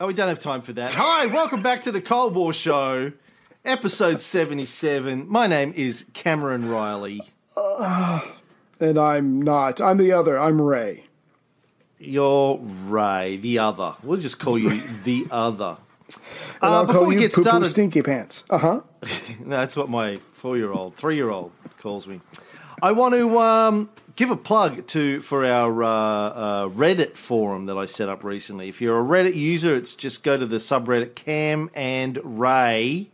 Oh, we don't have time for that. Hi, welcome back to the Cold War Show, episode 77. My name is Cameron Reilly. And I'm not. I'm the other. I'm Ray. You're Ray, the other. We'll just call you the other. And Uh, I'll before call we you get Poo Poo started, Stinky Pants. Uh huh. No, that's what my four-year-old, three-year-old calls me. I want to um, give a plug to for our uh, uh, Reddit forum that I set up recently. If you're a Reddit user, it's just go to the subreddit Cam and Ray,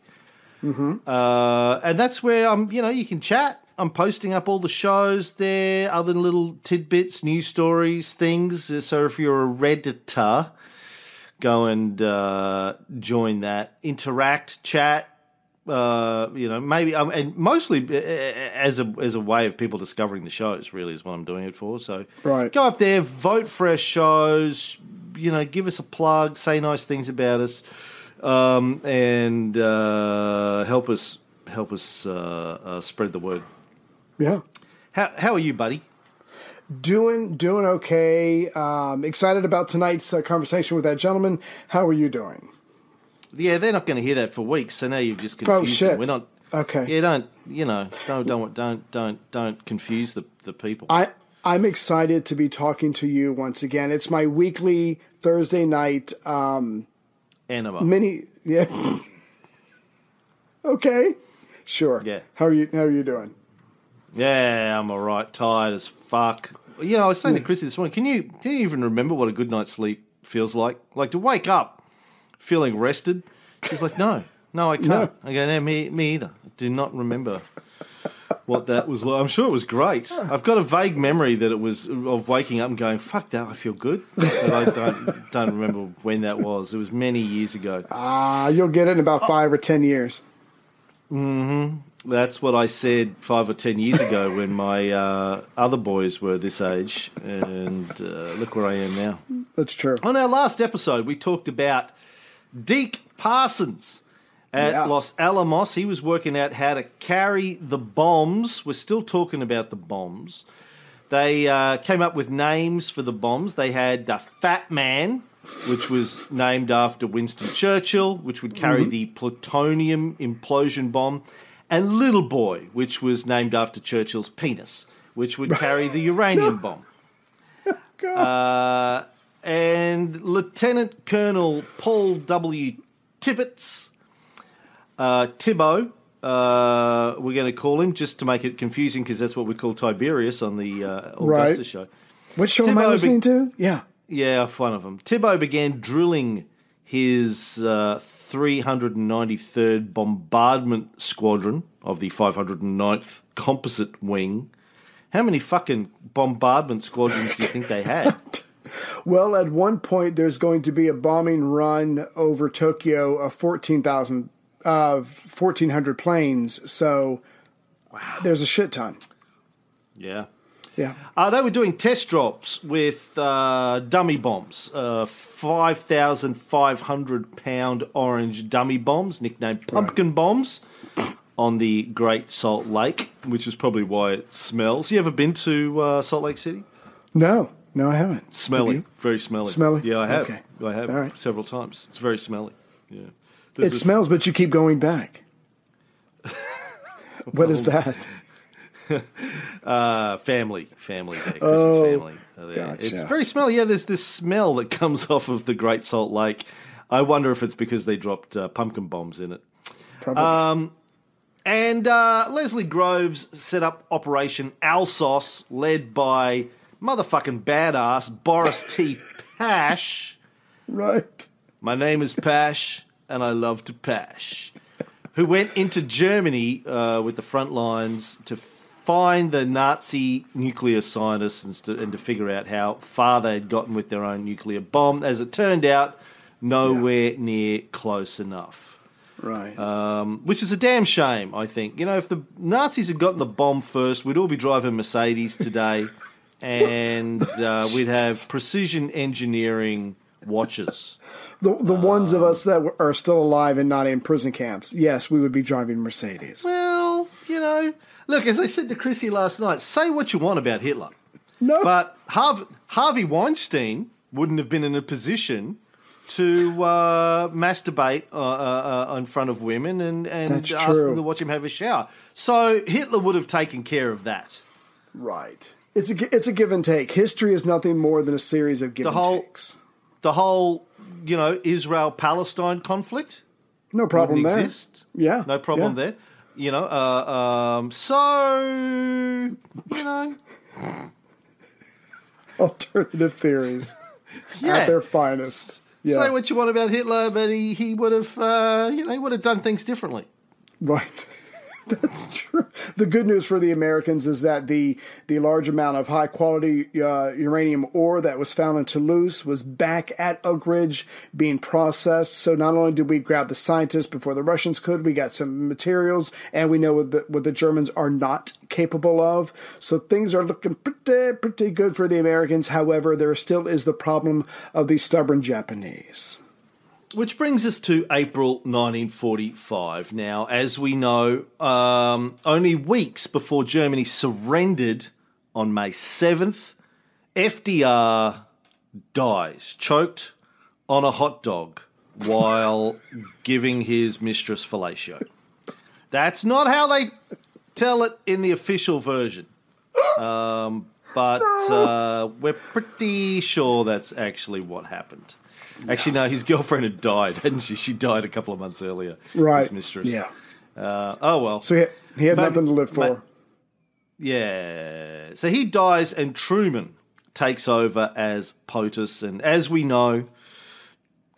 uh, and that's where I'm. You know, you can chat. I'm posting up all the shows there, other little tidbits, news stories, things. So if you're a redditor, go and uh, join that, interact, chat. Uh, you know, maybe um, and mostly uh, as a as a way of people discovering the shows. Really, is what I'm doing it for. So, Right. go up there, vote for our shows. You know, give us a plug, say nice things about us, um, and uh, help us help us uh, uh, spread the word. Yeah. How how are you, buddy? Doing doing okay. Um, excited about tonight's uh, conversation with that gentleman. How are you doing? Yeah, they're not going to hear that for weeks. So now you've just Oh, confused shit. them. We're not. Okay. Yeah, don't you know? Don't don't don't don't don't confuse the the people. I I'm excited to be talking to you once again. It's my weekly Thursday night um, Anima. mini. Yeah. okay. Sure. Yeah. How are you? How are you doing? Yeah, I'm all right. Tired as fuck. You know, I was saying to Chrissy this morning. Can you can you even remember what a good night's sleep feels like? Like to wake up feeling rested. She's like, no, no, I can't. I go, no, me, me either. I do not remember what that was like. I'm sure it was great. I've got a vague memory that it was of waking up and going, fuck that, I feel good. But I don't don't remember when that was. It was many years ago. Ah, you'll get it in about five or ten years. Hmm. That's what I said five or ten years ago when my uh, other boys were this age, and uh, look where I am now. That's true. On our last episode, we talked about Deke Parsons at Yeah. Los Alamos. He was working out how to carry the bombs. We're still talking about the bombs. They uh, came up with names for the bombs. They had uh, Fat Man, which was named after Winston Churchill, which would carry the plutonium implosion bomb, and Little Boy, which was named after Churchill's penis, which would carry the uranium bomb. Uh, and Lieutenant Colonel Paul W. Tibbets, uh, Tibbo, uh, we're going to call him just to make it confusing because that's what we call Tiberius on the uh, Augustus Right. show. Which show am I listening to? Yeah. Yeah, one of them. Tibbo began drilling his uh, 393rd Bombardment Squadron of the 509th Composite Wing. How many fucking bombardment squadrons do you think they had? Well, at one point, there's going to be a bombing run over Tokyo of 14,000, uh, 1,400 planes. So there's a shit ton. yeah. Yeah. Uh, they were doing test drops with uh, dummy bombs, uh, 5,500 pound orange dummy bombs, nicknamed pumpkin bombs, on the Great Salt Lake, which is probably why it smells. You ever been to uh, Salt Lake City? No, no, I haven't. Smelly, you? very smelly. Smelly? Yeah, I have. Okay. I have All right. several times. It's very smelly. Yeah. It this- smells, but you keep going back. what is that? Uh, family, family. Chris's Oh, family. there. gotcha. It's very smelly. Yeah, there's this smell that comes off of the Great Salt Lake. I wonder if it's because they dropped uh, pumpkin bombs in it. Probably. And uh, Leslie Groves set up Operation Alsos, led by motherfucking badass Boris T. Pash. right. My name is Pash, and I love to pash. Who went into Germany uh, with the front lines to find the Nazi nuclear scientists and to, and to figure out how far they had gotten with their own nuclear bomb. As it turned out, nowhere near close enough. Right. Um, which is a damn shame, I think. You know, if the Nazis had gotten the bomb first, we'd all be driving Mercedes today, and uh, we'd have precision engineering watches. the the ones of us that are still alive and not in prison camps, yes, we would be driving Mercedes. Well, you know, look, as I said to Chrissy last night, say what you want about Hitler, No. but Harvey, Harvey Weinstein wouldn't have been in a position to uh, masturbate uh, uh, uh, in front of women and, and That's ask true. them to watch him have a shower. So Hitler would have taken care of that. Right. It's a it's a give and take. History is nothing more than a series of give The and whole- takes. The whole, you know, Israel Palestine conflict No problem there. exist. Yeah, No problem yeah. there. You know, uh, um, so, you know, Alternative theories yeah. at their finest. Yeah. Say what you want about Hitler, but he, he would have, uh, you know, he would have done things differently. Right. That's true. The good news for the Americans is that the the large amount of high quality uh, uranium ore that was found in Toulouse was back at Oak Ridge being processed. So not only did we grab the scientists before the Russians could, we got some materials, and we know what the what the Germans are not capable of. So things are looking pretty pretty good for the Americans. However, there still is the problem of the stubborn Japanese. Which brings us to April 1945. Now, as we know, um, only weeks before Germany surrendered on May 7th, FDR dies, choked on a hot dog while giving his mistress fellatio. That's not how they tell it in the official version. Um, but uh, we're pretty sure that's actually what happened. Actually, no, his girlfriend had died, hadn't she? She died a couple of months earlier. Right. His mistress. Yeah. Uh, oh, well. So he, he had But- nothing to live for. but- Yeah. So he dies, and Truman takes over as POTUS. And as we know,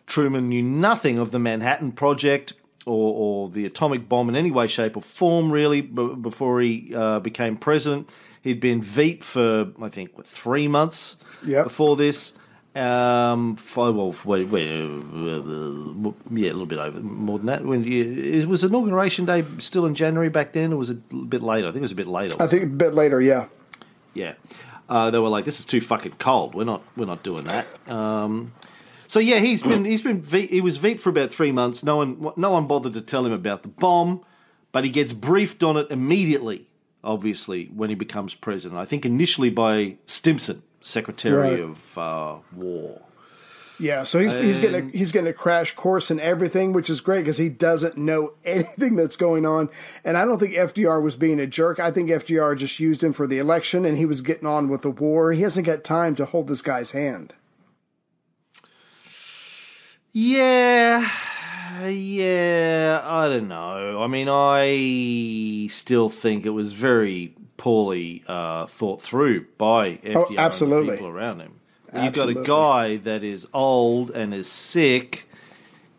Truman knew nothing of the Manhattan Project or, or the atomic bomb in any way, shape, or form, really, b- before he uh, became president. He'd been Veep for, I think, what, three months Yep. before this. Um, five, well, wait, wait, uh, uh, yeah, a little bit over more than that. When you, it was inauguration day still in January back then, or was it a bit later? I think it was a bit later. I think a bit later, yeah. Yeah, uh, they were like, "This is too fucking cold. We're not. We're not doing that." Um, so yeah, he's been he's been he was Veep for about three months. No one no one bothered to tell him about the bomb, but he gets briefed on it immediately. Obviously, when he becomes president, I think initially by Stimson, Secretary Right. of uh, War. Yeah, so he's, he's getting a, he's getting a crash course in everything, which is great because he doesn't know anything that's going on. And I don't think FDR was being a jerk. I think FDR just used him for the election, and he was getting on with the war. He hasn't got time to hold this guy's hand. Yeah, yeah, I don't know. I mean, I still think it was very poorly uh, thought through by FDR Oh, absolutely. people around him. You've got a guy that is old and is sick.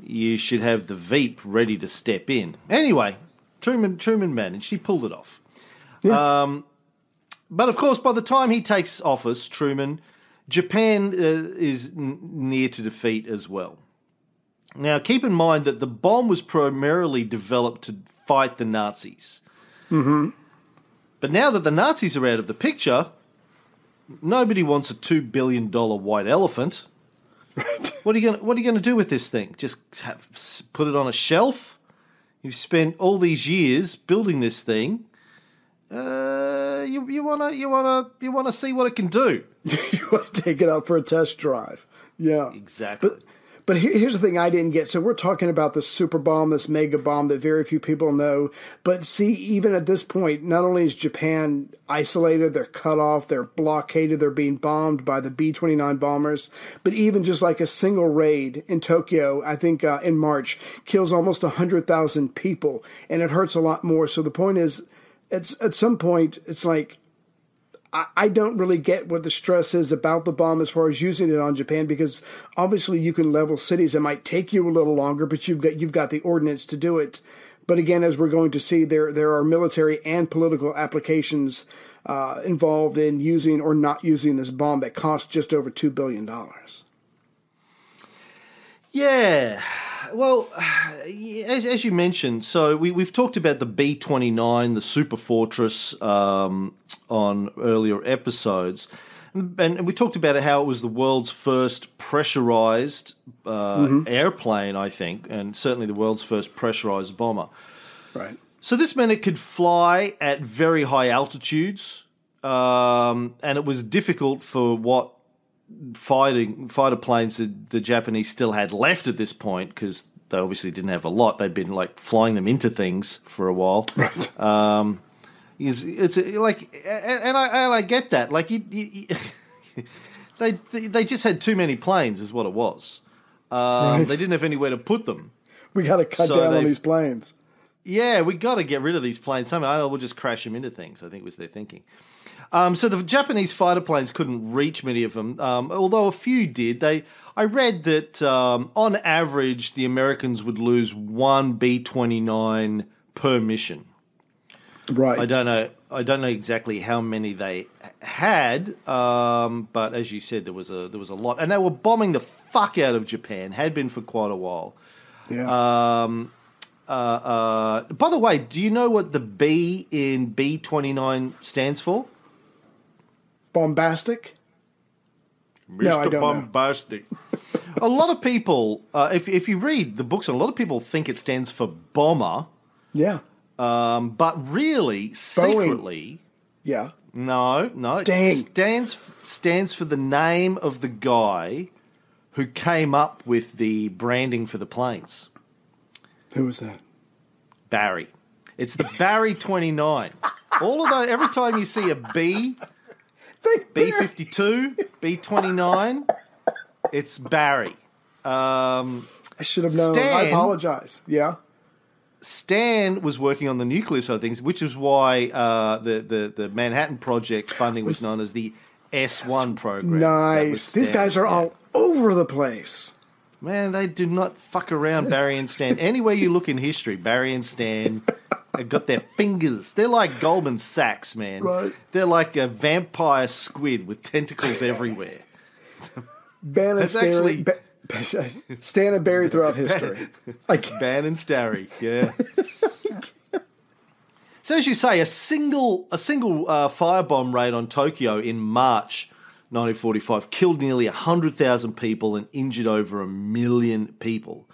You should have the Veep ready to step in. Anyway, Truman Truman managed. He pulled it off. Um, but of course, by the time he takes office, Truman, Japan uh, is n- near to defeat as well. Now, keep in mind that the bomb was primarily developed to fight the Nazis. Mm-hmm. But now that the Nazis are out of the picture, nobody wants a two billion dollar white elephant. what are you going? What are you going to do with this thing? Just have, put it on a shelf? You've spent all these years building this thing. Uh, you you wanna you wanna you wanna see what it can do? you want to take it out for a test drive. Yeah. Exactly. But but here- here's the thing I didn't get. So we're talking about the super bomb, this mega bomb that very few people know. But see, even at this point, not only is Japan isolated, they're cut off, they're blockaded, they're being bombed by the B 29 bombers. But even just like a single raid in Tokyo, I think uh, in March, kills almost 100,000 people. And it hurts a lot more. So the point is, it's at some point, it's like, I- don't really get what the stress is about the bomb as far as using it on Japan because obviously you can level cities. It might take you a little longer, but you've got you've got the ordinance to do it. But again, as we're going to see, there there are military and political applications uh, involved in using or not using this bomb that costs just over two billion dollars. Yeah. Well, as, as you mentioned, so we, we've talked about the B 29, the Super Fortress, um, on earlier episodes. And, and we talked about how it was the world's first pressurized uh, airplane, I think, and certainly the world's first pressurized bomber. Right. So this meant it could fly at very high altitudes, um, and it was difficult for what fighting fighter planes that the Japanese still had left at this point because they obviously didn't have a lot. They'd been like flying them into things for a while. Right. Um, it's, it's like, and, I and I get that. Like you, you, you they they just had too many planes, is what it was. Um, Right. They didn't have anywhere to put them. We got to cut So down on these planes. Yeah, we got to get rid of these planes somehow. We'll just crash them into things. I think was their thinking. Um, so the Japanese fighter planes couldn't reach many of them, um, although a few did. They, I read that um, on average the Americans would lose one B twenty nine per mission. Right. I don't know. I don't know exactly how many they had, um, but as you said, there was a there was a lot, and they were bombing the fuck out of Japan. Had been for quite a while. yeah. Um, uh, uh, by the way, do you know what the B in B twenty nine stands for? Bombastic. No, I don't. Bombastic. a lot of people, uh, if if you read the books, a lot of people think it stands for bomber, Yeah. um, but really, secretly, Yeah. no, no, Dang. it stands stands for the name of the guy who came up with the branding for the planes. Who was that? Barry. It's the Barry 29. All of those, every time you see a B, Think B52, B29, it's Barry. Um, I should have known. I apologize. Yeah. Stan was working on the nuclear side of things, which is why uh, the, the, the Manhattan Project funding was known as the S1 program. Nice. These guys are all over the place. Man, they do not fuck around, Barry and Stan. Anywhere you look in history, Barry and Stan have got their fingers. They're like Goldman Sachs, man. Right. They're like a vampire squid with tentacles everywhere. Ban and That's Stan, actually- ba- Stan and Barry throughout history. Ban and Starry, yeah. so as you say, a single a single uh, firebomb raid on Tokyo in March 1945 killed nearly hundred thousand people and injured over a million people.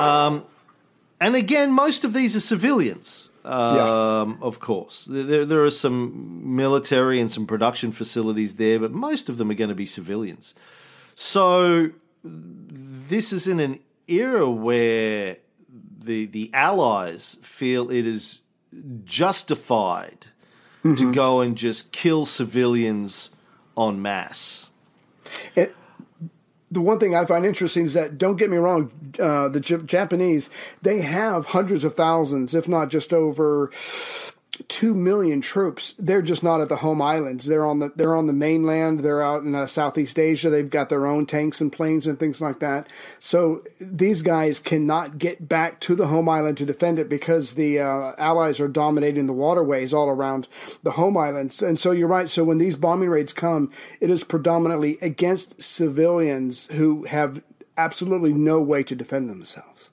Um, and again, most of these are civilians. Um, Of course, there, there are some military and some production facilities there, but most of them are going to be civilians. So this is in an era where the the Allies feel it is justified to go and just kill civilians en masse. It, the one thing I find interesting is that, don't get me wrong, uh, the J- Japanese, they have hundreds of thousands, if not just over two million troops. They're just not at the home islands. They're on the they're on the mainland. They're out in uh, Southeast Asia. They've got their own tanks and planes and things like that. So these guys cannot get back to the home island to defend it because the uh, Allies are dominating the waterways all around the home islands. And so you're right. So when these bombing raids come, it is predominantly against civilians who have absolutely no way to defend themselves.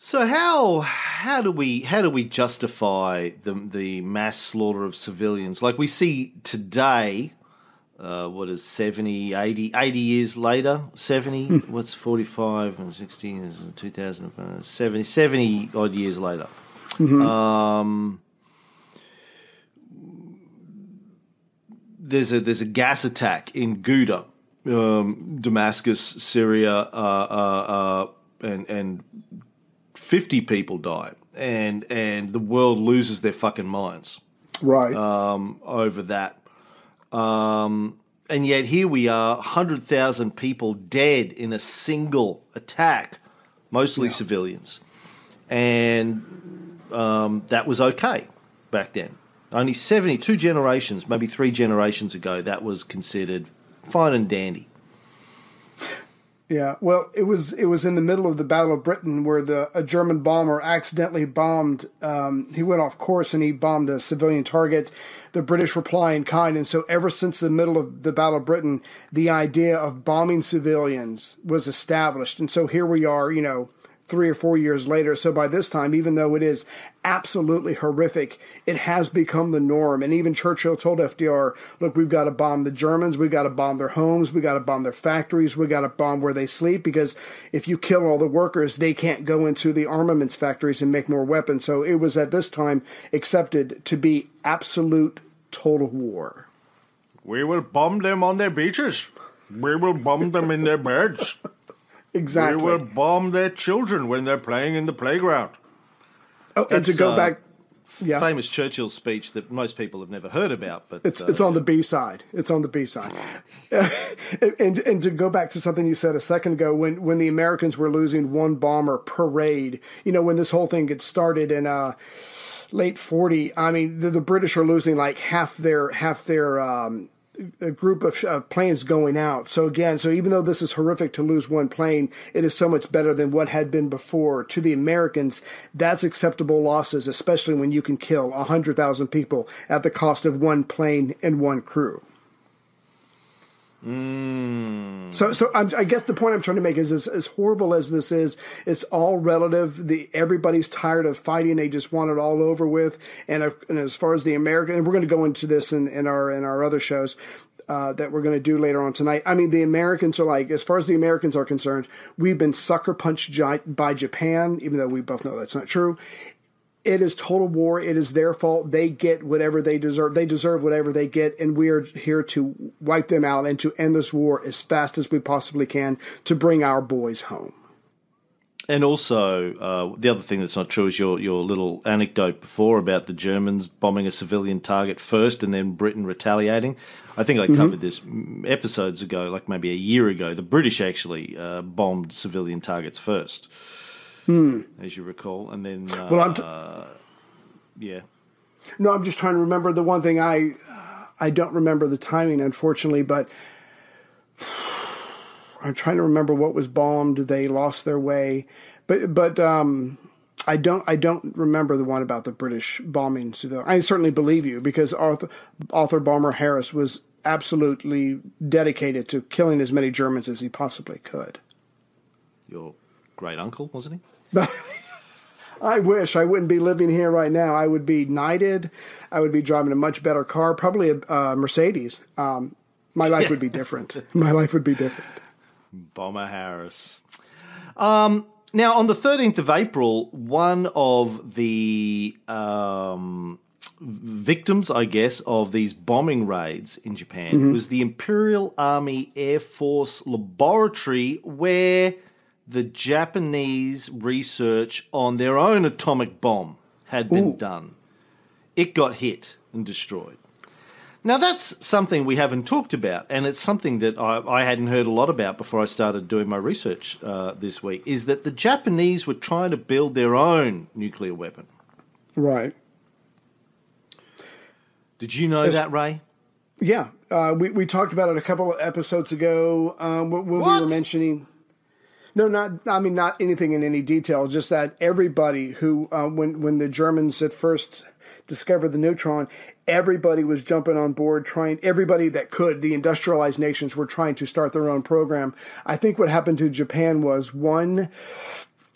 So how how do we how do we justify the the mass slaughter of civilians like we see today? Uh, what is 70, 80, 80 years later? 70? What's 45 and 16 is 2000, uh, 70, 70 odd years later. Um, there's a there's a gas attack in Ghouta, um, Damascus, Syria, uh, uh, uh, and and fifty people die, and and the world loses their fucking minds Right. um, over that. Um, and yet here we are, hundred thousand people dead in a single attack, mostly civilians, and um, that was okay back then. Only seventy-two generations, maybe three generations ago, that was considered fine and dandy. Yeah, well, it was it was in the middle of the Battle of Britain where the a German bomber accidentally bombed. Um, he went off course and he bombed a civilian target. The British reply in kind, and so ever since the middle of the Battle of Britain, the idea of bombing civilians was established. And so here we are, you know, three or four years later. So by this time, even though it is absolutely horrific, it has become the norm. And even Churchill told FDR, look, we've got to bomb the Germans. We've got to bomb their homes. We've got to bomb their factories. We've got to bomb where they sleep because if you kill all the workers, they can't go into the armaments factories and make more weapons. So it was at this time accepted to be absolute total war. We will bomb them on their beaches. We will bomb them in their beds. Exactly. We will bomb their children when they're playing in the playground. oh, and to go uh, back, yeah, Famous Churchill speech that most people have never heard about, but It's uh, it's on the B side. It's on the B side. and and to go back to something you said a second ago, when when the Americans were losing one bomber per raid, you know, when this whole thing gets started in uh, late forty, I mean, the, the British are losing like half their half their. Um, a group of uh, planes going out. So again, so even though this is horrific to lose one plane, it is so much better than what had been before. To the Americans, that's acceptable losses, especially when you can kill a hundred thousand people at the cost of one plane and one crew. So, so I'm, I guess the point I'm trying to make is, as, as horrible as this is, it's all relative. The everybody's tired of fighting; they just want it all over with. And, if, and as far as the American, and we're going to go into this in, in our in our other shows uh, that we're going to do later on tonight. I mean, the Americans are like, as far as the Americans are concerned, we've been sucker punched by Japan, even though we both know that's not true. It is total war. It is their fault. They get whatever they deserve. They deserve whatever they get, and we are here to wipe them out and to end this war as fast as we possibly can to bring our boys home. And also, uh, the other thing that's not true is your, your little anecdote before about the Germans bombing a civilian target first and then Britain retaliating. I think I covered this episodes ago, like maybe a year ago. The British actually uh, bombed civilian targets first, as you recall. And then, uh, Well, I'm t- yeah. No, I'm just trying to remember the one thing I I don't remember the timing, unfortunately, but I'm trying to remember what was bombed. They lost their way, but but um, I don't I don't remember the one about the British bombing civilian. I certainly believe you because Arthur, Arthur Bomber Harris was absolutely dedicated to killing as many Germans as he possibly could. Your great uncle, wasn't he? I wish I wouldn't be living here right now. I would be knighted. I would be driving a much better car, probably a uh, Mercedes. Um, my life would be different. My life would be different. Bomber Harris. Um, now, on the 13th of April, one of the um, victims, I guess, of these bombing raids in Japan was the Imperial Army Air Force Laboratory, where the Japanese research on their own atomic bomb had been Ooh. done. It got hit and destroyed. Now, that's something we haven't talked about, and it's something that I, I hadn't heard a lot about before I started doing my research uh, this week. Is that the Japanese were trying to build their own nuclear weapon? Right. Did you know that, Ray? Yeah. Uh, we, we talked about it a couple of episodes ago um, when, when we What? were mentioning. No, not. I mean, not anything in any detail. Just that everybody who, uh, when when the Germans at first discovered the neutron, everybody was jumping on board, trying. Everybody that could, the industrialized nations were trying to start their own program. I think what happened to Japan was one,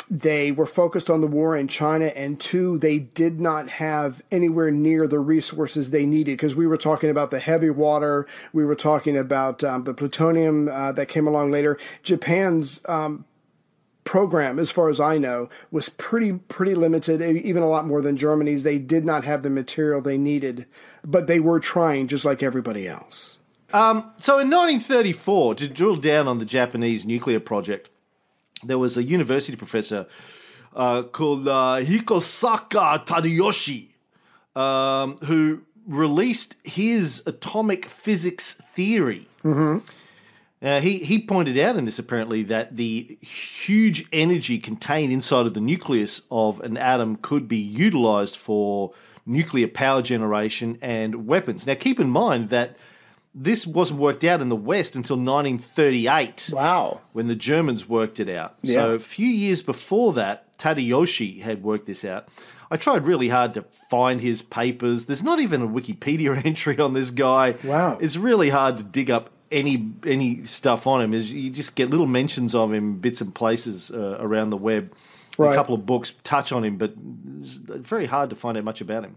they were focused on the war in China, and two, they did not have anywhere near the resources they needed because we were talking about the heavy water, we were talking about um, the plutonium uh, that came along later. Japan's um, program, as far as I know, was pretty pretty limited, even a lot more than Germany's. They did not have the material they needed, but they were trying just like everybody else. Um, so in 1934, to drill down on the Japanese nuclear project, there was a university professor uh, called uh, Hikosaka Tadayoshi um, who released his atomic physics theory. Uh, he, he pointed out in this apparently that the huge energy contained inside of the nucleus of an atom could be utilized for nuclear power generation and weapons. Now, keep in mind that this wasn't worked out in the West until 1938 Wow. when the Germans worked it out. Yeah. So a few years before that, Tadayoshi had worked this out. I tried really hard to find his papers. There's not even a Wikipedia entry on this guy. Wow. It's really hard to dig up any any stuff on him. Is you just get little mentions of him, bits and places uh, around the web. A couple of books touch on him, but it's very hard to find out much about him.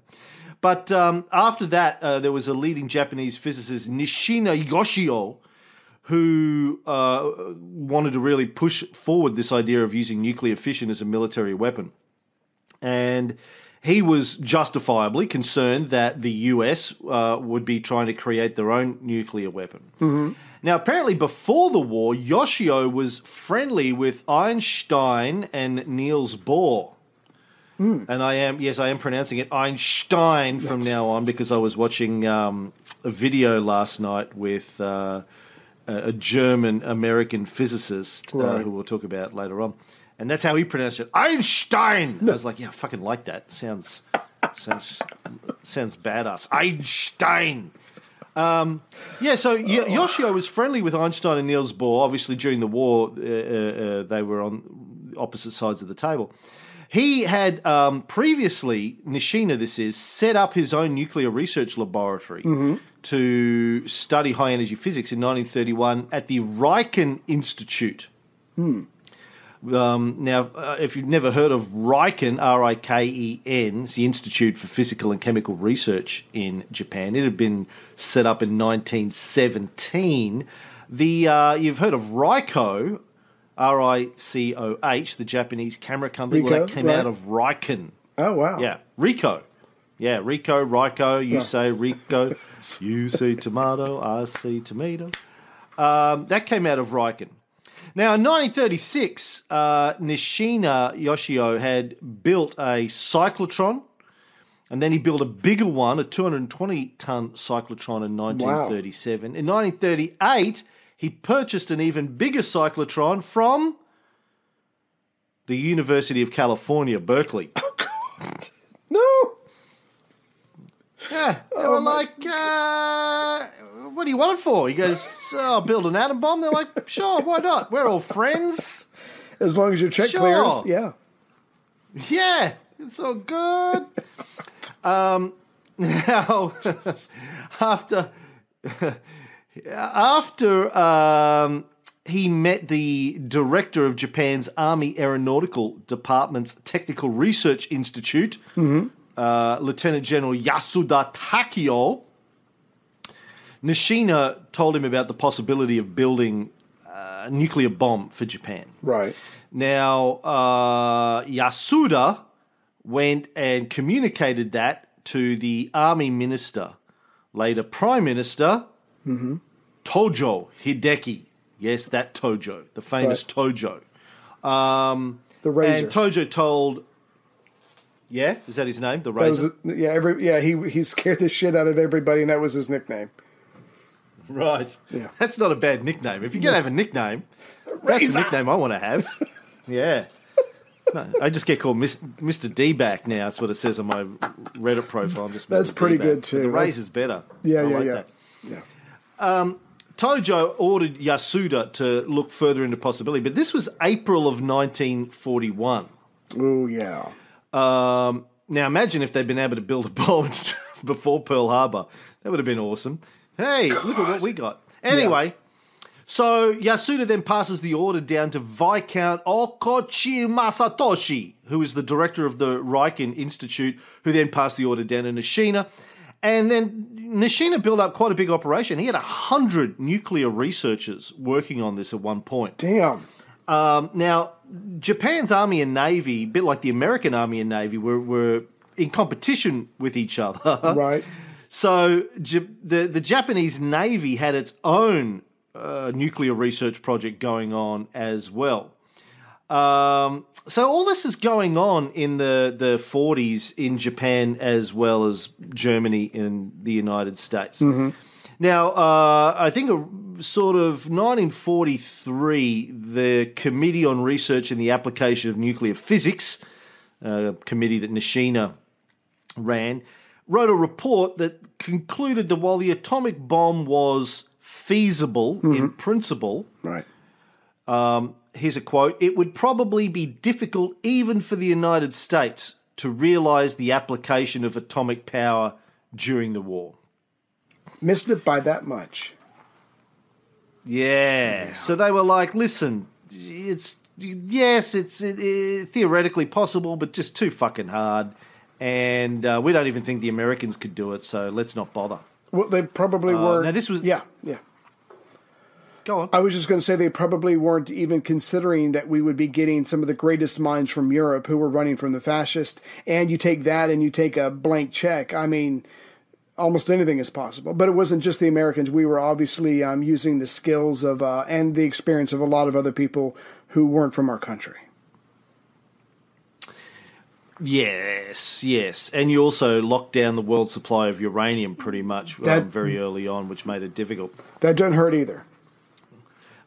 But um, after that, uh, there was a leading Japanese physicist, Nishina Yoshio, who uh, wanted to really push forward this idea of using nuclear fission as a military weapon. And he was justifiably concerned that the US uh, would be trying to create their own nuclear weapon. Now, apparently, before the war, Yoshio was friendly with Einstein and Niels Bohr. And I am, yes, I am pronouncing it Einstein from now on because I was watching um, a video last night with uh, a German American physicist uh, who we'll talk about later on. And that's how he pronounced it Einstein. I was like, yeah, I fucking like that. Sounds, sounds, sounds badass. Einstein. Um, yeah, so y- Yoshio was friendly with Einstein and Niels Bohr. Obviously, during the war, uh, uh, uh, they were on opposite sides of the table. He had um, previously, Nishina, this is, set up his own nuclear research laboratory to study high energy physics in 1931 at the Riken Institute. Um, now, uh, if you've never heard of Riken, R I K E N, it's the Institute for Physical and Chemical Research in Japan. It had been set up in 1917. The uh, you've heard of Ricoh, R I C O H, the Japanese camera company. well, that came right. out of Riken. Oh wow. Yeah, Rico. Yeah, Rico, Rico. You say Rico. you say tomato. I say tomato. Um, that came out of Riken. Now, in 1936, uh, Nishina Yoshio had built a cyclotron, and then he built a bigger one, a 220 ton cyclotron in 1937. In 1938, he purchased an even bigger cyclotron from the University of California, Berkeley. Oh, God. No. Yeah, they were like, uh, "What do you want it for?" He goes, oh, "I'll build an atom bomb." They're like, "Sure, why not? We're all friends." As long as your check Sure. clears. Yeah. Yeah, it's all good. um, now, after after um, he met the director of Japan's Army Aeronautical Department's Technical Research Institute, uh, Lieutenant General Yasuda Takio. Nishina told him about the possibility of building a nuclear bomb for Japan. Right. Now, uh, Yasuda went and communicated that to the army minister, later prime minister, Tojo Hideki. Yes, that Tojo, the famous Tojo. Um, The razor. and Tojo told, yeah, is that his name? The razor. was, yeah, every yeah, he he scared the shit out of everybody, and that was his nickname. Right. Yeah. That's not a bad nickname. If you're going to have a nickname, that's the nickname I want to have. yeah. No, I just get called Mr. D back now. That's what it says on my Reddit profile. I'm just Mr. That's pretty D-back. good, too. The That's- razor's better. Yeah, I yeah, like yeah. that. Yeah. Tojo ordered Yasuda to look further into possibility, but this was April of 1941. Oh yeah. Um, now imagine if they'd been able to build a bomb before Pearl Harbor. That would have been awesome. Hey, look at what we got. Anyway, so Yasuda then passes the order down to Viscount Okochi Masatoshi, who is the director of the Riken Institute, who then passed the order down to Nishina. And then Nishina built up quite a big operation. He had 100 nuclear researchers working on this at one point. Damn. Um, now, Japan's Army and Navy, a bit like the American Army and Navy, were, were in competition with each other. Right. So the the Japanese Navy had its own uh, nuclear research project going on as well. Um, so all this is going on in the the 40s in Japan as well as Germany in the United States. Now, uh, I think a, sort of 1943, the Committee on Research and the Application of Nuclear Physics, a committee that Nishina ran, wrote a report that concluded that while the atomic bomb was feasible in mm-hmm. principle, Right. Um, here's a quote, it would probably be difficult even for the United States to realize the application of atomic power during the war. Missed it by that much. Yeah. So they were like, listen, it's yes, it's it, it, theoretically possible, but just too fucking hard. And uh, we don't even think the Americans could do it, so let's not bother. Well, they probably were. now this was- Yeah. Yeah. go on. I was just going to say they probably weren't even considering that we would be getting some of the greatest minds from Europe who were running from the fascist. And you take that and you take a blank check. I mean, almost anything is possible. But it wasn't just the Americans. We were obviously um, using the skills of uh, and the experience of a lot of other people who weren't from our country. Yes, yes, and you also locked down the world supply of uranium pretty much That- um, very early on, which made it difficult. That doesn't hurt either.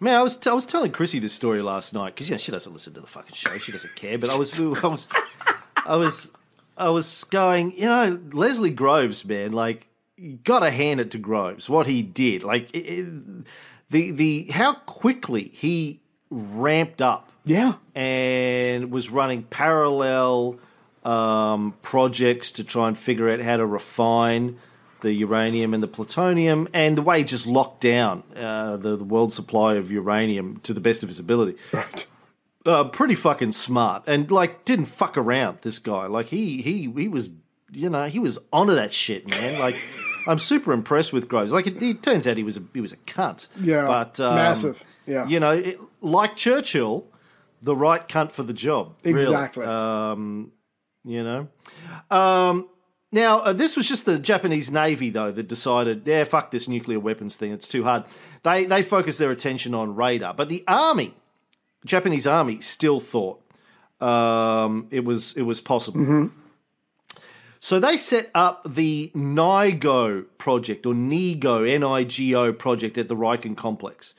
Man, I was I was telling Chrissy this story last night because yeah, she doesn't listen to the fucking show. She doesn't care. But I was I was I was I was going. You know, Leslie Groves, man. Like, you got to hand it to Groves. What he did, like it- the the how quickly he ramped up Yeah. and was running parallel um, projects to try and figure out how to refine the uranium and the plutonium, and the way he just locked down uh, the, the world supply of uranium to the best of his ability. Right. Uh, pretty fucking smart, and like didn't fuck around. This guy, like he he he was, you know, he was onto that shit, man. Like. I'm super impressed with Groves. Like it, it turns out he was a he was a cunt. Yeah, but um, massive. Yeah. you know, it, like Churchill, the right cunt for the job. really. Exactly. Um, you know. Um, now, uh, this was just the Japanese Navy, though, that decided, yeah, fuck this nuclear weapons thing. It's too hard. They they focused their attention on radar, but the army, Japanese army, still thought um, it was it was possible. So they set up the NIGO project or NIGO, N-I-G-O project at the Riken complex.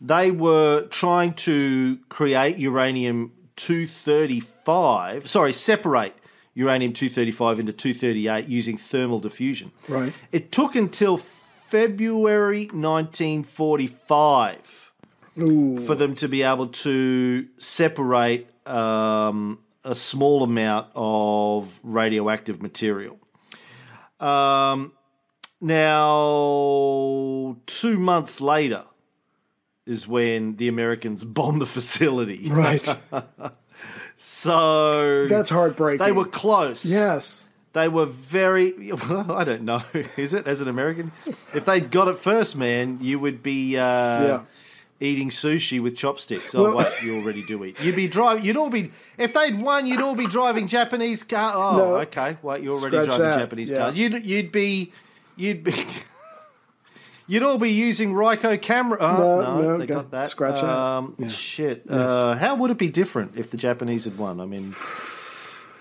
They were trying to create uranium 235, sorry, separate uranium 235 into 238 using thermal diffusion. Right. It took until February 1945 for them to be able to separate um, a small amount of radioactive material. Um, now, two months later is when the Americans bombed the facility. Right. So That's heartbreaking. they were close. Yes. They were very. Well, I don't know. Is it as an American? If they'd got it first, man, you would be uh, Yeah. eating sushi with chopsticks. Oh Well- wait, you already do eat. You'd be driving. You'd all be. If they'd won, you'd all be driving Japanese car. Oh, No. okay. Wait, you're already driving that. Japanese Yeah. cars. You'd you'd be you'd be. You'd all be using Ryko camera. Oh, No, no, no, they go- got that. scratch um, Shit. Uh, how would it be different if the Japanese had won? I mean,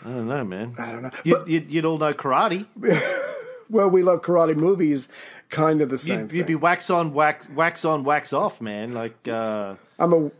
I don't know, man. I don't know. You'd, you'd, you'd all know karate. Well, we love karate movies, kind of the same You'd, you'd be wax on, wax, wax on, wax off, man. Like uh, I'm a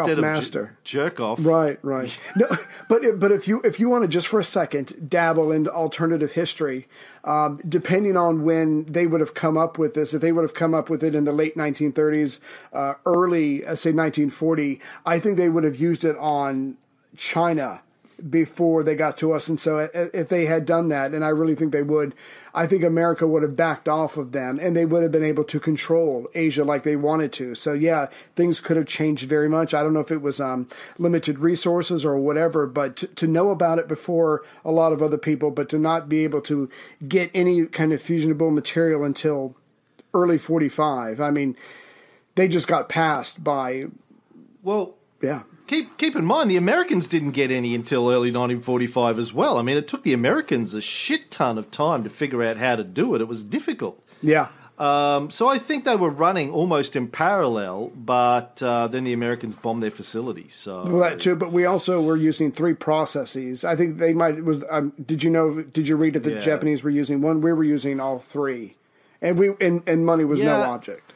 off instead of master. j- jerk off. Right, right. No, but but if you if you want to just for a second dabble into alternative history, um, depending on when they would have come up with this, if they would have come up with it in the late 1930s, uh, early uh, say 1940, I think they would have used it on China before they got to us. And so if they had done that, and I really think they would, I think America would have backed off of them and they would have been able to control Asia like they wanted to. So yeah, things could have changed very much. I don't know if it was um, limited resources or whatever, but to, to know about it before a lot of other people, but to not be able to get any kind of fusionable material until early 45. I mean, they just got passed by, Well, yeah. Keep keep in mind the Americans didn't get any until early 1945 as well. I mean, it took the Americans a shit ton of time to figure out how to do it. It was difficult. Yeah. Um, so I think they were running almost in parallel, but uh, then the Americans bombed their facilities. So Well, that too, but we also were using three processes. I think they might was. Um, did you know? Did you read that the Yeah. Japanese were using one? We were using all three, and we and, and money was no object.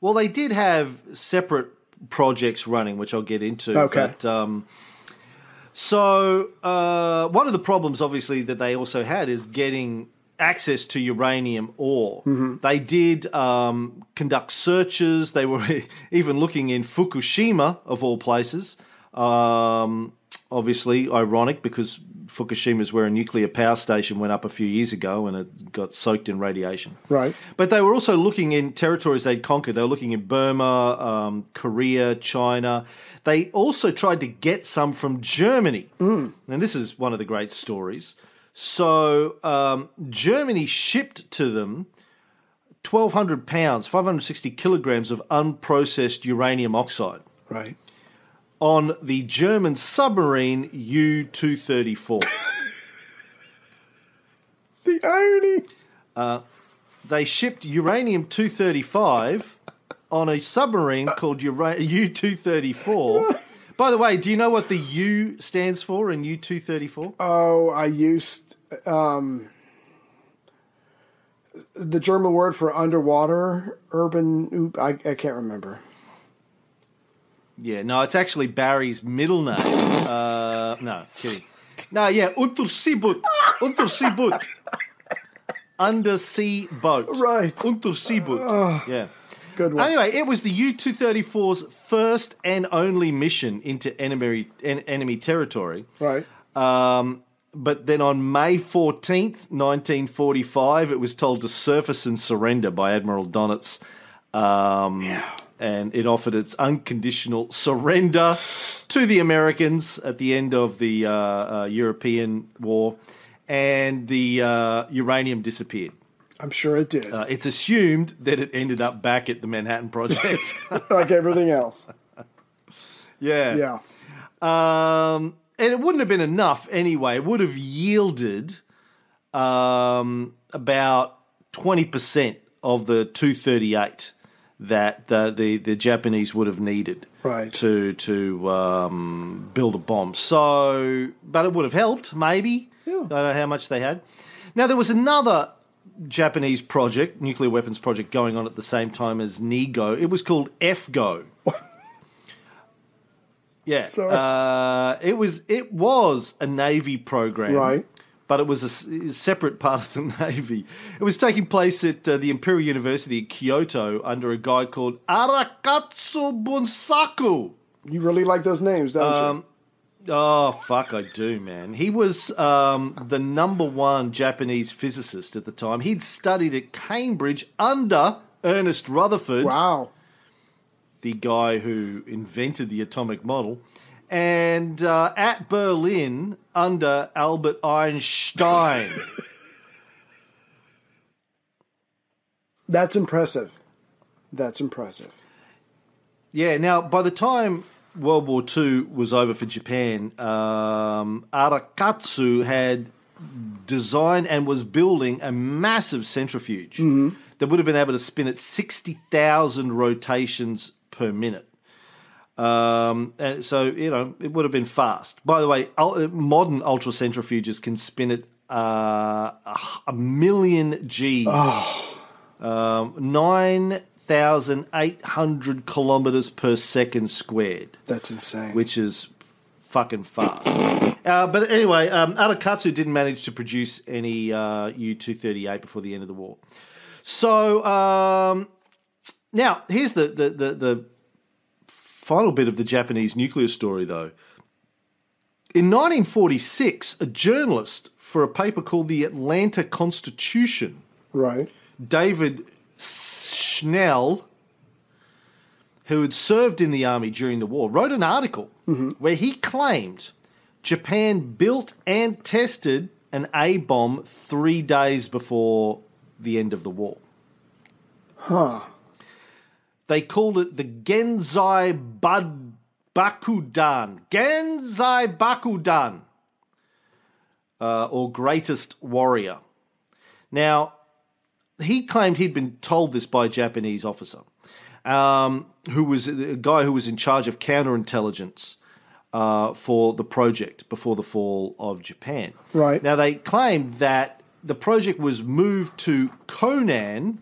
Well, they did have separate projects running, which I'll get into. Okay. But, um, so uh, one of the problems, obviously, that they also had is getting access to uranium ore. They did um, conduct searches. They were even looking in Fukushima, of all places. Um, obviously, ironic because Fukushima is where a nuclear power station went up a few years ago and it got soaked in radiation. Right. But they were also looking in territories they'd conquered. They were looking in Burma, um, Korea, China. They also tried to get some from Germany. And this is one of the great stories. So um, Germany shipped to them 1,200 pounds, 560 kilograms of unprocessed uranium oxide Right. On the German submarine U 234. The irony. they shipped uranium 235 on a submarine called U 234. By the way, do you know what the U stands for in U 234? Oh, I used um, the German word for underwater, urban. oop, I, I can't remember. Yeah, no, it's actually Barry's middle name. Uh, no, kidding. No, yeah, Unterseeboot. Unterseeboot. Undersea boat. Right. Unterseeboot. Yeah. Good one. Anyway, it was the U 234's first and only mission into enemy, en- enemy territory. Right. Um, but then on May 14th, 1945, it was told to surface and surrender by Admiral Donitz. Um, And it offered its unconditional surrender to the Americans at the end of the uh, uh, European War. And the uh, uranium disappeared. I'm sure it did, Uh, it's assumed that it ended up back at the Manhattan Project. like everything else. yeah. Yeah. Um, and it wouldn't have been enough anyway. It would have yielded um, about 20% of the 238 that the, the, the Japanese would have needed Right. to, to um, build a bomb. So, but it would have helped, maybe. Yeah. I don't know how much they had. Now, there was another Japanese project, nuclear weapons project, going on at the same time as NIGO. It was called FGO. Yeah, Sorry. uh, it was it was a navy program, Right. But it was a separate part of the navy. It was taking place at uh, the Imperial University in Kyoto under a guy called Arakatsu Bunsaku. You really like those names, don't Um, Oh fuck, I do, man. He was um, the number one Japanese physicist at the time. He'd studied at Cambridge under Ernest Rutherford? Wow. the guy who invented the atomic model, and uh, at Berlin under Albert Einstein. That's impressive. That's impressive. yeah, now by the time World War II was over for Japan, um, Arakatsu had designed and was building a massive centrifuge that would have been able to spin at 60,000 rotations per minute. Um, and so, you know, it would have been fast. By the way, ul- modern ultracentrifuges can spin at uh, a- million Gs. Um, 9,800 kilometers per second squared That's insane. which is fucking fast. Uh, but anyway, um, Arakatsu didn't manage to produce any uh, U two thirty eight before the end of the war. So um, now here's the, the the the final bit of the Japanese nuclear story, though. In 1946, a journalist for a paper called the Atlanta Constitution right. David Schnell, who had served in the army during the war, wrote an article mm-hmm. where he claimed Japan built and tested an A bomb three days before the end of the war. Huh. They called it the Genzai Bad Bakudan. Genzai Bakudan, uh, or Greatest Warrior. Now, he claimed he'd been told this by a Japanese officer, um, who was a guy who was in charge of counterintelligence uh, for the project before the fall of Japan. Right. Now, they claimed that the project was moved to Conan,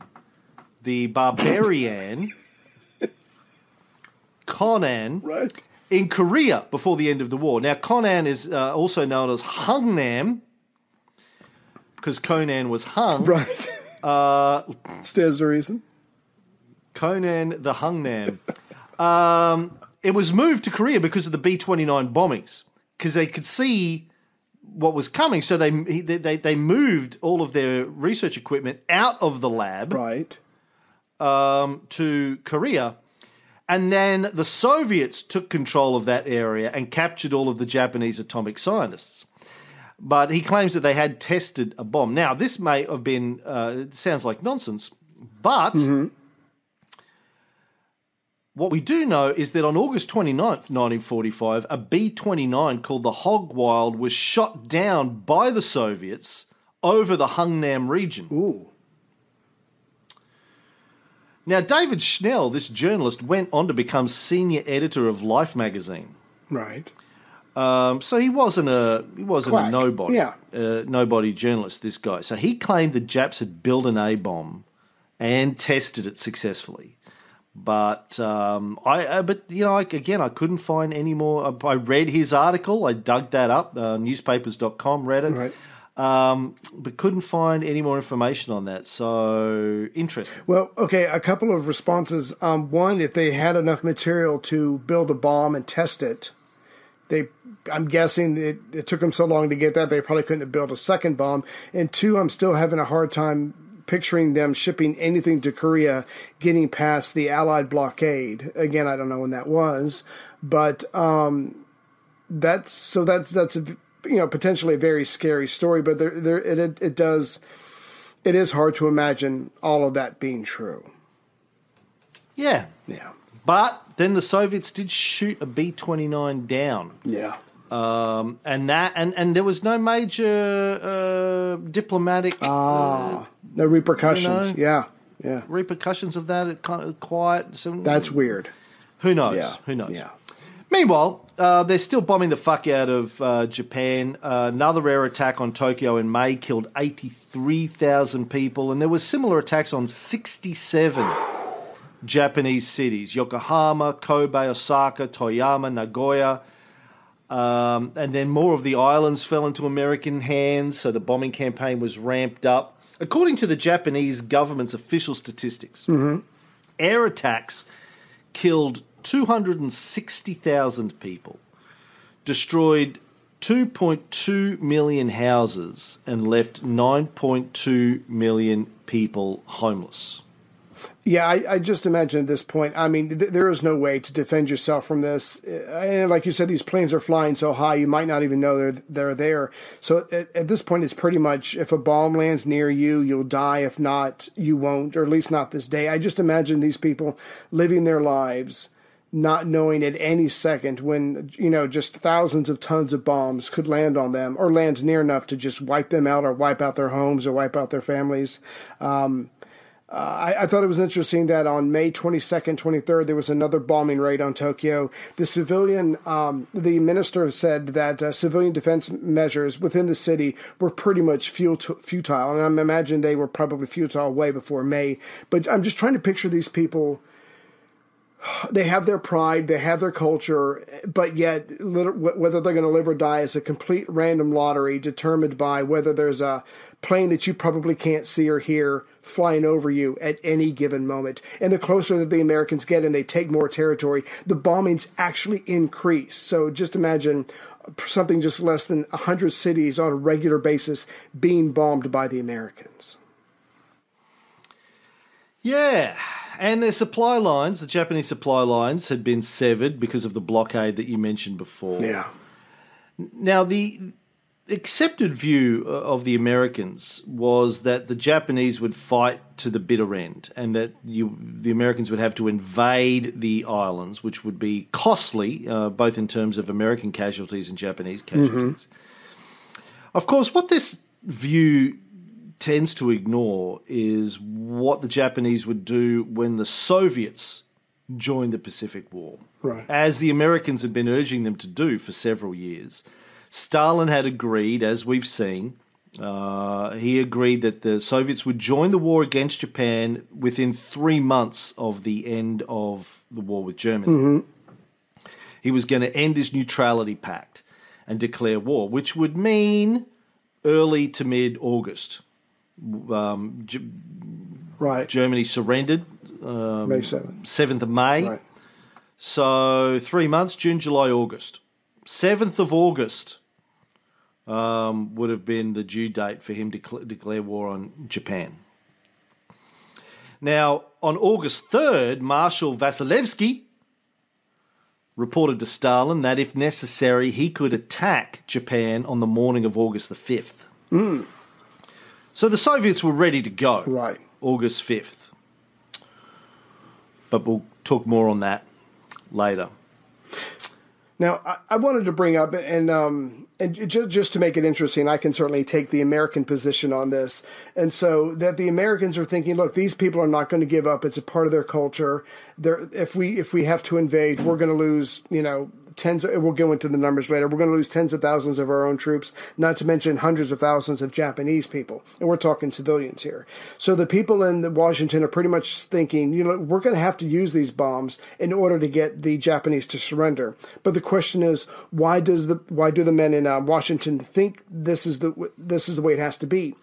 the barbarian, Conan, Right. in Korea before the end of the war. Now, Conan is uh, also known as Hungnam because Conan was hung. Right. Uh, Stands to reason. Conan the Hungnam. um, it was moved to Korea because of the B 29 bombings, because they could see what was coming. So they, they, they they moved all of their research equipment out of the lab Right. um, to Korea. And then the Soviets took control of that area and captured all of the Japanese atomic scientists. But he claims that they had tested a bomb. Now, this may have been, uh, sounds like nonsense, But what we do know is that on August 29th, 1945, a B 29 called the Hogwild was shot down by the Soviets over the Hungnam region. Ooh. Now, David Schnell, this journalist, went on to become senior editor of Life magazine. Right. Um, so he wasn't a he wasn't Quack. a nobody, Yeah. uh, nobody journalist. This guy. So he claimed the Japs had built an A bomb and tested it successfully. But um, I, uh, but you know, like, again, I couldn't find any more. I read his article. I dug that up. Uh, newspapers.com read it. Right. Um, but couldn't find any more information on that. So interesting. Well, okay, a couple of responses. Um, one, if they had enough material to build a bomb and test it, they, I'm guessing it, it took them so long to get that they probably couldn't have built a second bomb. And two, I'm still having a hard time picturing them shipping anything to Korea, getting past the Allied blockade. Again, I don't know when that was, but um, that's so that's that's a, you know potentially a very scary story. But there, there it, it does it is hard to imagine all of that being true. Yeah. Yeah. But then the Soviets did shoot a B twenty nine down. Yeah. Um, and that and, and there was no major uh, diplomatic Ah, no repercussions. you know, yeah. Yeah. repercussions of that. It kind of quiet. So That's weird. who knows? Yeah. Who knows? Yeah. Meanwhile, uh, they're still bombing the fuck out of uh, Japan. Uh, another air attack on Tokyo in May killed 83,000 people, and there were similar attacks on 67 Japanese cities Yokohama, Kobe, Osaka, Toyama, Nagoya. Um, and then more of the islands fell into American hands, so the bombing campaign was ramped up. According to the Japanese government's official statistics, air attacks killed 260,000 people, destroyed 2.2 million houses, and left 9.2 million people homeless. Yeah, I, I just imagine at this point. I mean, th- there is no way to defend yourself from this. And like you said, these planes are flying so high, you might not even know they're they're there. So at, at this point, it's pretty much if a bomb lands near you, you'll die. If not, you won't, or at least not this day. I just imagine these people living their lives, not knowing at any second when you know just thousands of tons of bombs could land on them, or land near enough to just wipe them out, or wipe out their homes, or wipe out their families. I, I thought it was interesting that on May 22nd, 23rd, there was another bombing raid on Tokyo. The civilian, um, the minister said that uh, civilian defense measures within the city were pretty much futile. And I'm imagining they were probably futile way before May. But I'm just trying to picture these people they have their pride, they have their culture, but yet whether they're going to live or die is a complete random lottery determined by whether there's a plane that you probably can't see or hear flying over you at any given moment. And the closer that the Americans get and they take more territory, the bombings actually increase. So just imagine something just less than 100 cities on a regular basis being bombed by the Americans. Yeah. And their supply lines, the Japanese supply lines, had been severed because of the blockade that you mentioned before. Yeah. Now, the accepted view uh, of the Americans was that the Japanese would fight to the bitter end, and that you, the Americans would have to invade the islands, which would be costly, uh, both in terms of American casualties and Japanese casualties. Of course, what this view tends to ignore is what the Japanese would do when the Soviets joined the Pacific War. Right. As the Americans had been urging them to do for several years. Stalin had agreed, as we've seen, uh, he agreed that the Soviets would join the war against Japan within three months of the end of the war with Germany. He was going to end his neutrality pact and declare war, which would mean early to mid August. Um, G- Right. Germany surrendered um, May 7th. 7th of May. Right. So three months June, July, August. 7th of August um, would have been the due date for him to decl- declare war on Japan. Now, on August 3rd, Marshal Vasilevsky reported to Stalin that if necessary, he could attack Japan on the morning of August the 5th. So the Soviets were ready to go. Right. August 5th. But we'll talk more on that later. Now, I, I wanted to bring up, and um, and just, just to make it interesting, I can certainly take the American position on this, and so that the Americans are thinking, look, these people are not going to give up. It's a part of their culture. They're, if we if we have to invade, we're going to lose, you know, tens. Of, we'll go into the numbers later. We're going to lose tens of thousands of our own troops, not to mention hundreds of thousands of Japanese people, and we're talking civilians here. So the people in Washington are pretty much thinking, you know, we're going to have to use these bombs in order to get the Japanese to surrender. But the question is, why does the why do the men in uh, Washington think this is the this is the way it has to be?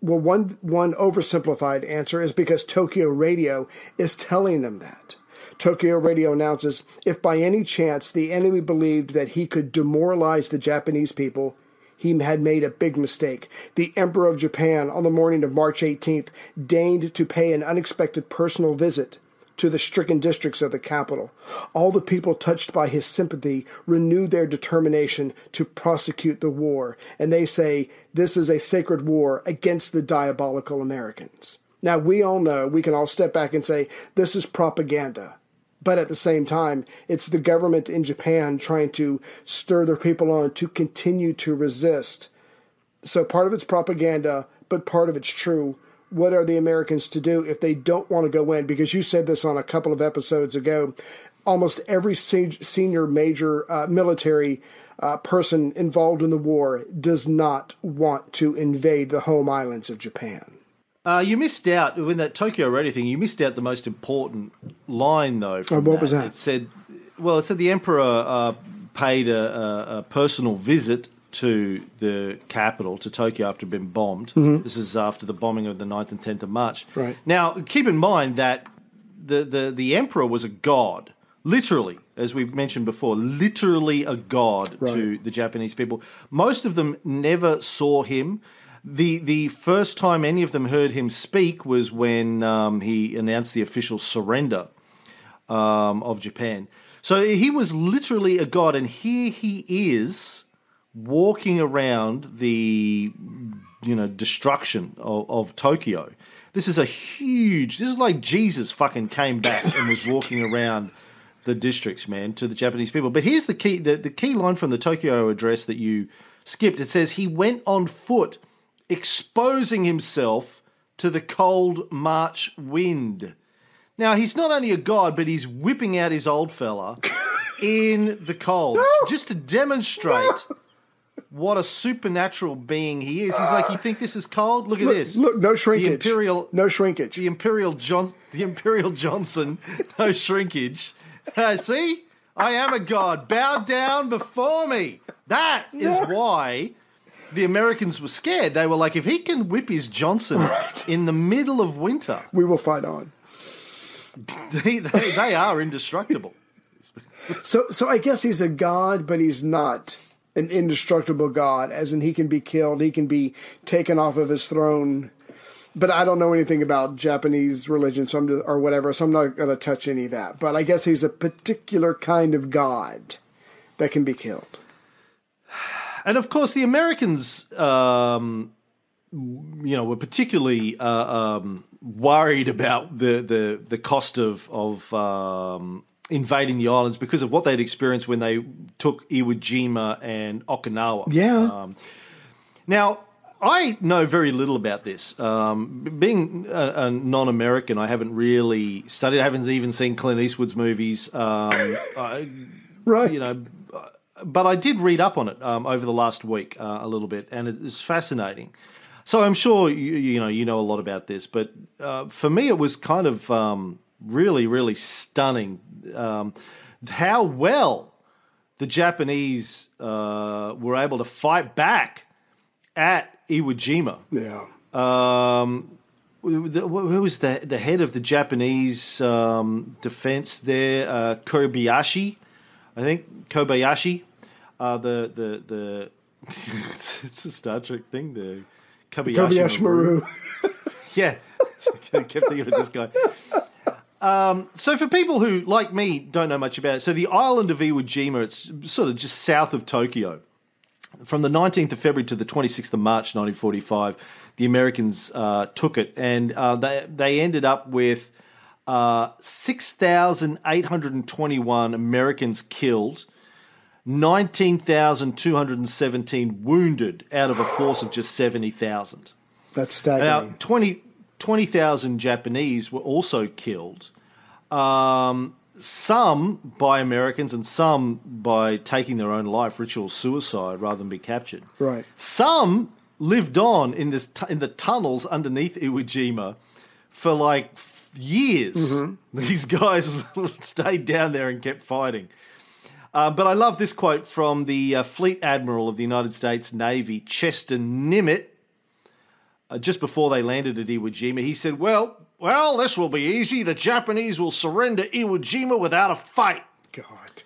Well, one one oversimplified answer is because Tokyo Radio is telling them that. Tokyo Radio announces if by any chance the enemy believed that he could demoralize the Japanese people, he had made a big mistake. The Emperor of Japan, on the morning of March 18th, deigned to pay an unexpected personal visit to the stricken districts of the capital. All the people touched by his sympathy renew their determination to prosecute the war, and they say this is a sacred war against the diabolical Americans. Now, we all know, we can all step back and say, this is propaganda. But at the same time, it's the government in Japan trying to stir their people on to continue to resist. So part of it's propaganda, but part of it's true. What are the Americans to do if they don't want to go in? Because you said this on a couple of episodes ago. Almost every senior major uh, military uh, person involved in the war does not want to invade the home islands of Japan. Uh, you missed out when that Tokyo Radio thing. You missed out the most important line, though. From oh, what that. was that? It said, "Well, it said the emperor uh, paid a, a, a, personal visit to the capital, to Tokyo, after being bombed. Mm-hmm. This is after the bombing of the 9th and 10th of March. Right. Now, keep in mind that the, the, the emperor was a god, literally, as we've mentioned before, literally a god right. to the Japanese people. Most of them never saw him." The the first time any of them heard him speak was when um, he announced the official surrender um, of Japan. So he was literally a god, and here he is walking around the you know destruction of, of Tokyo. This is a huge. This is like Jesus fucking came back and was walking around the districts, man, to the Japanese people. But here's the key: the, the key line from the Tokyo address that you skipped. It says he went on foot exposing himself to the cold March wind. Now, he's not only a god, but he's whipping out his old fella in the cold no. just to demonstrate no. what a supernatural being he is. He's like, You think this is cold? Look at this. Look, no shrinkage. The Imperial, no shrinkage. The Imperial, John, the Imperial Johnson, no shrinkage. Uh, see? I am a god. Bow down before me. That is why the Americans were scared. They were like, if he can whip his Johnson right. in the middle of winter, we will fight on. They, they, they are indestructible. so, so I guess he's a god, but he's not an indestructible god, as in he can be killed, he can be taken off of his throne. But I don't know anything about Japanese religion, so I'm just, or whatever, so I'm not going to touch any of that. But I guess he's a particular kind of god that can be killed and of course, the Americans, um, you know, were particularly uh, um, worried about the, the the cost of of um, invading the islands because of what they'd experienced when they took Iwo Jima and Okinawa. Yeah. Um, now, I know very little about this. Um, being a, a, non-American, I haven't really studied. I haven't even seen Clint Eastwood's movies. Um, I, right. You know, but I did read up on it um, over the last week uh, a little bit, and it's fascinating. So I'm sure you, you know you know a lot about this, but uh, for me it was kind of um, really really stunning um, how well the Japanese uh, were able to fight back at Iwo Jima. Yeah. Um, who was the the head of the Japanese um, defense there? Uh, Kobayashi, I think Kobayashi uh, the the the it's, it's, a Star Trek thing. The Kobayashi. Maru. yeah, I kept thinking of this guy. Um, so for people who, like me, don't know much about it, so the island of Iwo Jima, it's sort of just south of Tokyo. from the 19th of February to the 26th of March 1945, the Americans uh, took it, and uh, they they ended up with uh, 6,821 Americans killed, 19,217 wounded out of a force of just 70,000. That's staggering. Now, 20 20,000 Japanese were also killed. Um, some by Americans and some by taking their own life, ritual suicide, rather than be captured. Right. Some lived on in this in the tunnels underneath Iwo Jima for like f- years. Mm-hmm. These guys stayed down there and kept fighting. Uh, but I love this quote from the uh, Fleet Admiral of the United States Navy, Chester Nimitz, uh, just before they landed at Iwo Jima. He said, "Well, well, this will be easy. The Japanese will surrender Iwo Jima without a fight." God.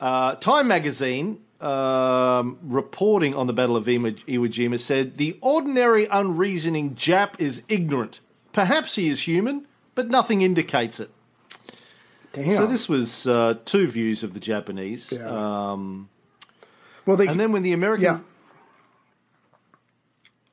Uh, Time magazine, um, reporting on the Battle of Iwo Iwo Jima, said the ordinary, unreasoning Jap is ignorant. Perhaps he is human, but nothing indicates it. Damn. So this was uh, two views of the Japanese. Yeah. Um, well, they, and then when the Americans.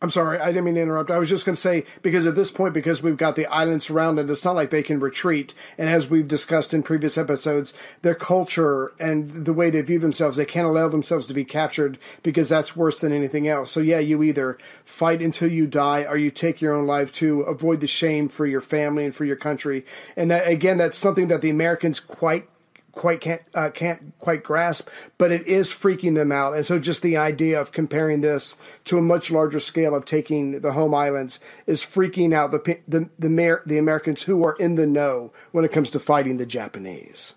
I'm sorry, I didn't mean to interrupt. I was just going to say because at this point, because we've got the island surrounded, it's not like they can retreat. And as we've discussed in previous episodes, their culture and the way they view themselves, they can't allow themselves to be captured because that's worse than anything else. So yeah, you either fight until you die or you take your own life to avoid the shame for your family and for your country. And that again, that's something that the Americans quite quite can't uh, can't quite grasp, but it is freaking them out. And so, just the idea of comparing this to a much larger scale of taking the home islands is freaking out the the the, Mer- the Americans who are in the know when it comes to fighting the Japanese.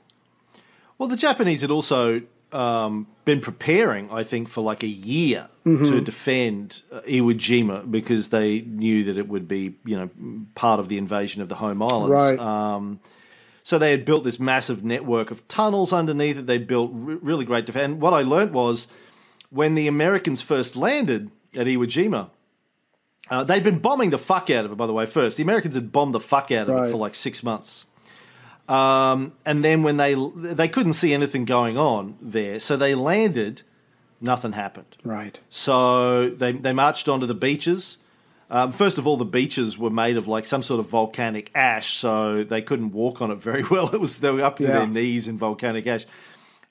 well, the Japanese had also um, been preparing, I think, for like a year to defend uh, Iwo Jima because they knew that it would be, you know, part of the invasion of the home islands. Right. Um, so they had built this massive network of tunnels underneath it. They built re- really great defense. And what I learned was when the Americans first landed at Iwo Jima, uh, they'd been bombing the fuck out of it, by the way, first. The Americans had bombed the fuck out of Right. it for like six months. Um, and then when they they couldn't see anything going on there, so they landed, nothing happened. Right. So they they marched onto the beaches. Um, first of all, the beaches were made of like some sort of volcanic ash, so they couldn't walk on it very well. It was they were up to Yeah. their knees in volcanic ash.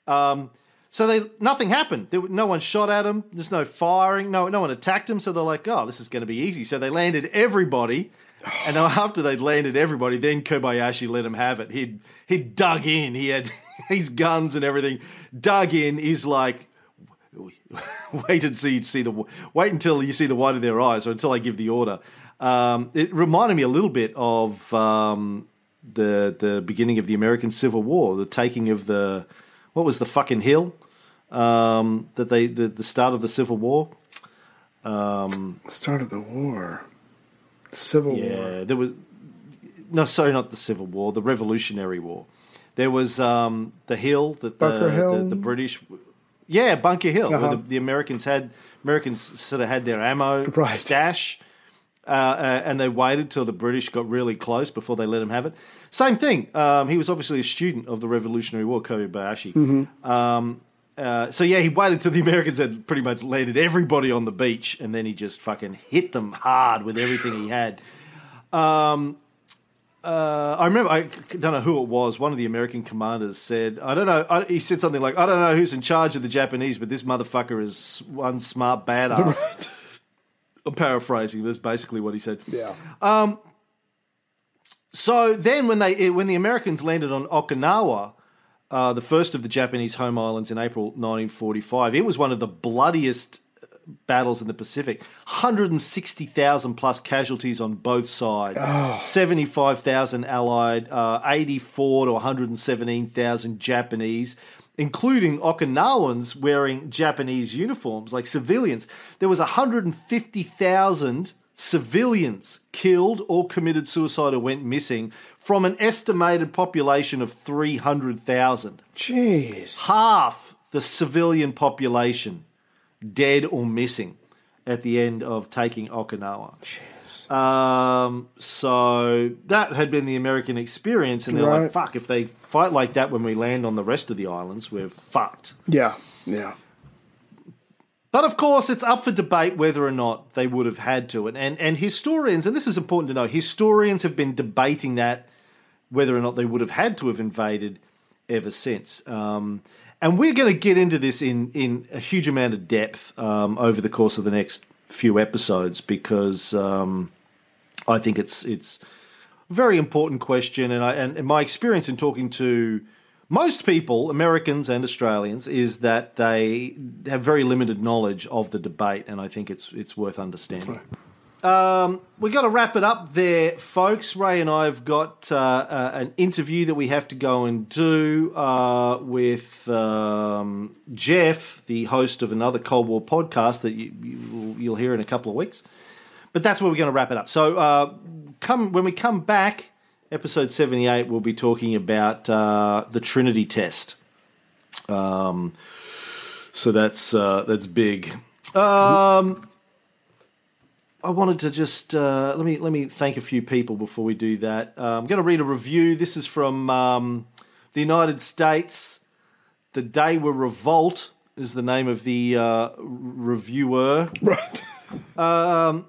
Um, so they nothing happened. There, no one shot at them. There's no firing. No no one attacked them. So they're like, oh, this is going to be easy. So they landed everybody. And after they'd landed everybody, then Kobayashi let him have it. He'd he'd dug in. He had his guns and everything. Dug in. He's like, wait and see see the wait until you see the white of their eyes, or until I give the order. Um, it reminded me a little bit of um, the the beginning of the American Civil War, the taking of the what was the fucking hill um, that they the, the start of the Civil War. The start of the war. Civil War. Yeah, there was no, sorry, not the Civil War, the Revolutionary War. There was um, the hill that the, Bunker Hill? the, the British, yeah, Bunker Hill, Uh-huh. where the, the Americans had Americans sort of had their ammo Right. stash, uh, uh, and they waited till the British got really close before they let him have it. Same thing. Um, he was obviously a student of the Revolutionary War, Kobayashi. Mm-hmm. Um, uh, so yeah, he waited till the Americans had pretty much landed everybody on the beach, and then he just fucking hit them hard with everything he had. Um, uh, I remember, I don't know who it was. One of the American commanders said, "I don't know." I, he said something like, "I don't know who's in charge of the Japanese, but this motherfucker is one smart badass." Right. I'm paraphrasing. That's basically what he said. Yeah. Um, So then, when they when the Americans landed on Okinawa, uh, the first of the Japanese home islands in April 1945, it was one of the bloodiest battles in the Pacific. 160,000 plus casualties on both sides. 75,000 Allied, uh, 84 to 117,000 Japanese. Including Okinawans wearing Japanese uniforms, like civilians. There was 150,000 civilians killed or committed suicide or went missing from an estimated population of 300,000. Jeez. Half the civilian population dead or missing at the end of taking Okinawa. Um, so that had been the American experience, and they're Right. like, fuck, if they fight like that when we land on the rest of the islands, we're fucked. Yeah. Yeah. But of course, it's up for debate whether or not they would have had to. And, and, and historians, and this is important to know, historians have been debating that whether or not they would have had to have invaded ever since. Um, and we're going to get into this in, in a huge amount of depth um, over the course of the next few episodes because um, I think it's it's a very important question. And, I, and, and my experience in talking to most people, Americans and Australians, is that they have very limited knowledge of the debate, and I think it's it's worth understanding. Um, we got to wrap it up there, folks. Ray and I have got uh, uh, an interview that we have to go and do uh, with um, Jeff, the host of another Cold War podcast that you, you will hear in a couple of weeks. But that's where we're going to wrap it up. So, uh, come when we come back episode 78, we'll be talking about uh, the Trinity test. Um, so that's uh, that's big. Um, I wanted to just uh, let me let me thank a few people before we do that. Uh, I'm going to read a review. This is from um, the United States. The Day We Revolt is the name of the uh, reviewer. Right. Um,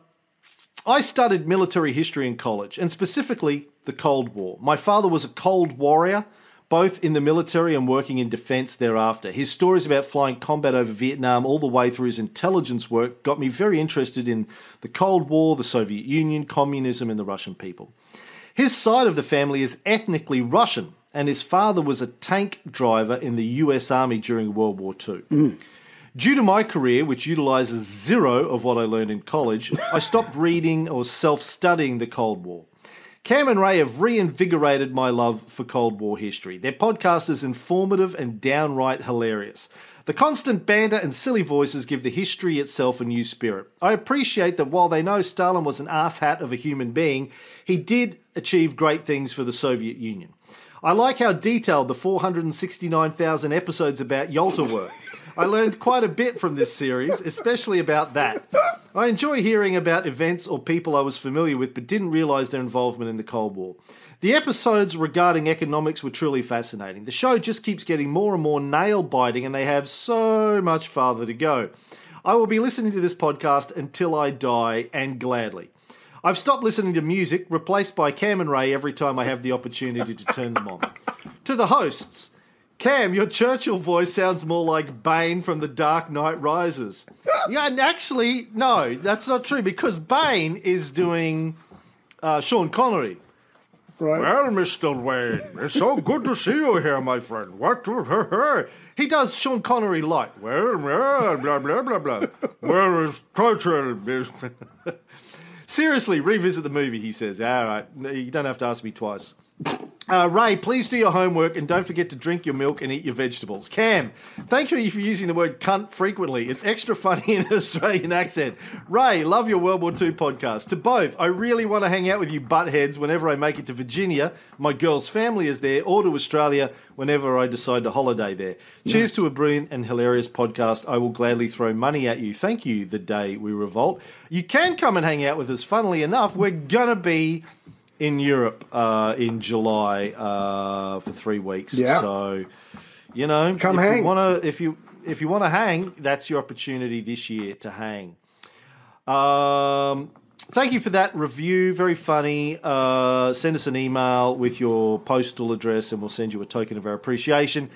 I studied military history in college, and specifically the Cold War. My father was a Cold Warrior, both in the military and working in defense thereafter. His stories about flying combat over Vietnam, all the way through his intelligence work, got me very interested in the Cold War, the Soviet Union, communism, and the Russian people. His side of the family is ethnically Russian, and his father was a tank driver in the US Army during World War II. Due to my career, which utilizes zero of what I learned in college, I stopped reading or self studying the Cold War. Cam and Ray have reinvigorated my love for Cold War history. Their podcast is informative and downright hilarious. The constant banter and silly voices give the history itself a new spirit. I appreciate that while they know Stalin was an asshat of a human being, he did achieve great things for the Soviet Union. I like how detailed the 469,000 episodes about Yalta were. I learned quite a bit from this series, especially about that. I enjoy hearing about events or people I was familiar with but didn't realise their involvement in the Cold War. The episodes regarding economics were truly fascinating. The show just keeps getting more and more nail biting, and they have so much farther to go. I will be listening to this podcast until I die, and gladly. I've stopped listening to music, replaced by Cam and Ray every time I have the opportunity to turn them on. To the hosts, Cam, your Churchill voice sounds more like Bane from The Dark Knight Rises. Yeah, and actually, no, that's not true because Bane is doing uh, Sean Connery. Right. Well, Mr. Wayne, it's so good to see you here, my friend. What? He does Sean Connery light. Well, well, blah, blah, blah, blah. Where is Churchill? Seriously, revisit the movie, he says. All right, you don't have to ask me twice. Uh, Ray, please do your homework and don't forget to drink your milk and eat your vegetables. Cam, thank you for using the word cunt frequently. It's extra funny in an Australian accent. Ray, love your World War II podcast. To both, I really want to hang out with you buttheads whenever I make it to Virginia. My girl's family is there, or to Australia whenever I decide to holiday there. Cheers to a brilliant and hilarious podcast. I will gladly throw money at you. Thank you, the day we revolt. You can come and hang out with us. Funnily enough, we're going to be in Europe uh, in July uh, for three weeks. Yeah. So, you know, Come if hang. You wanna, if you if you want to hang, that's your opportunity this year to hang. Um, thank you for that review. Very funny. Uh, send us an email with your postal address, and we'll send you a token of our appreciation.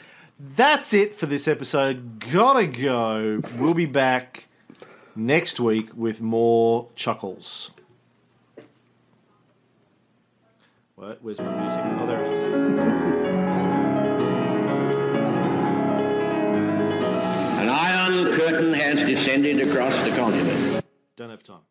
That's it for this episode. Gotta go. We'll be back next week with more chuckles. What? My music? Oh, there it is. An iron curtain has descended across the continent. Don't have time.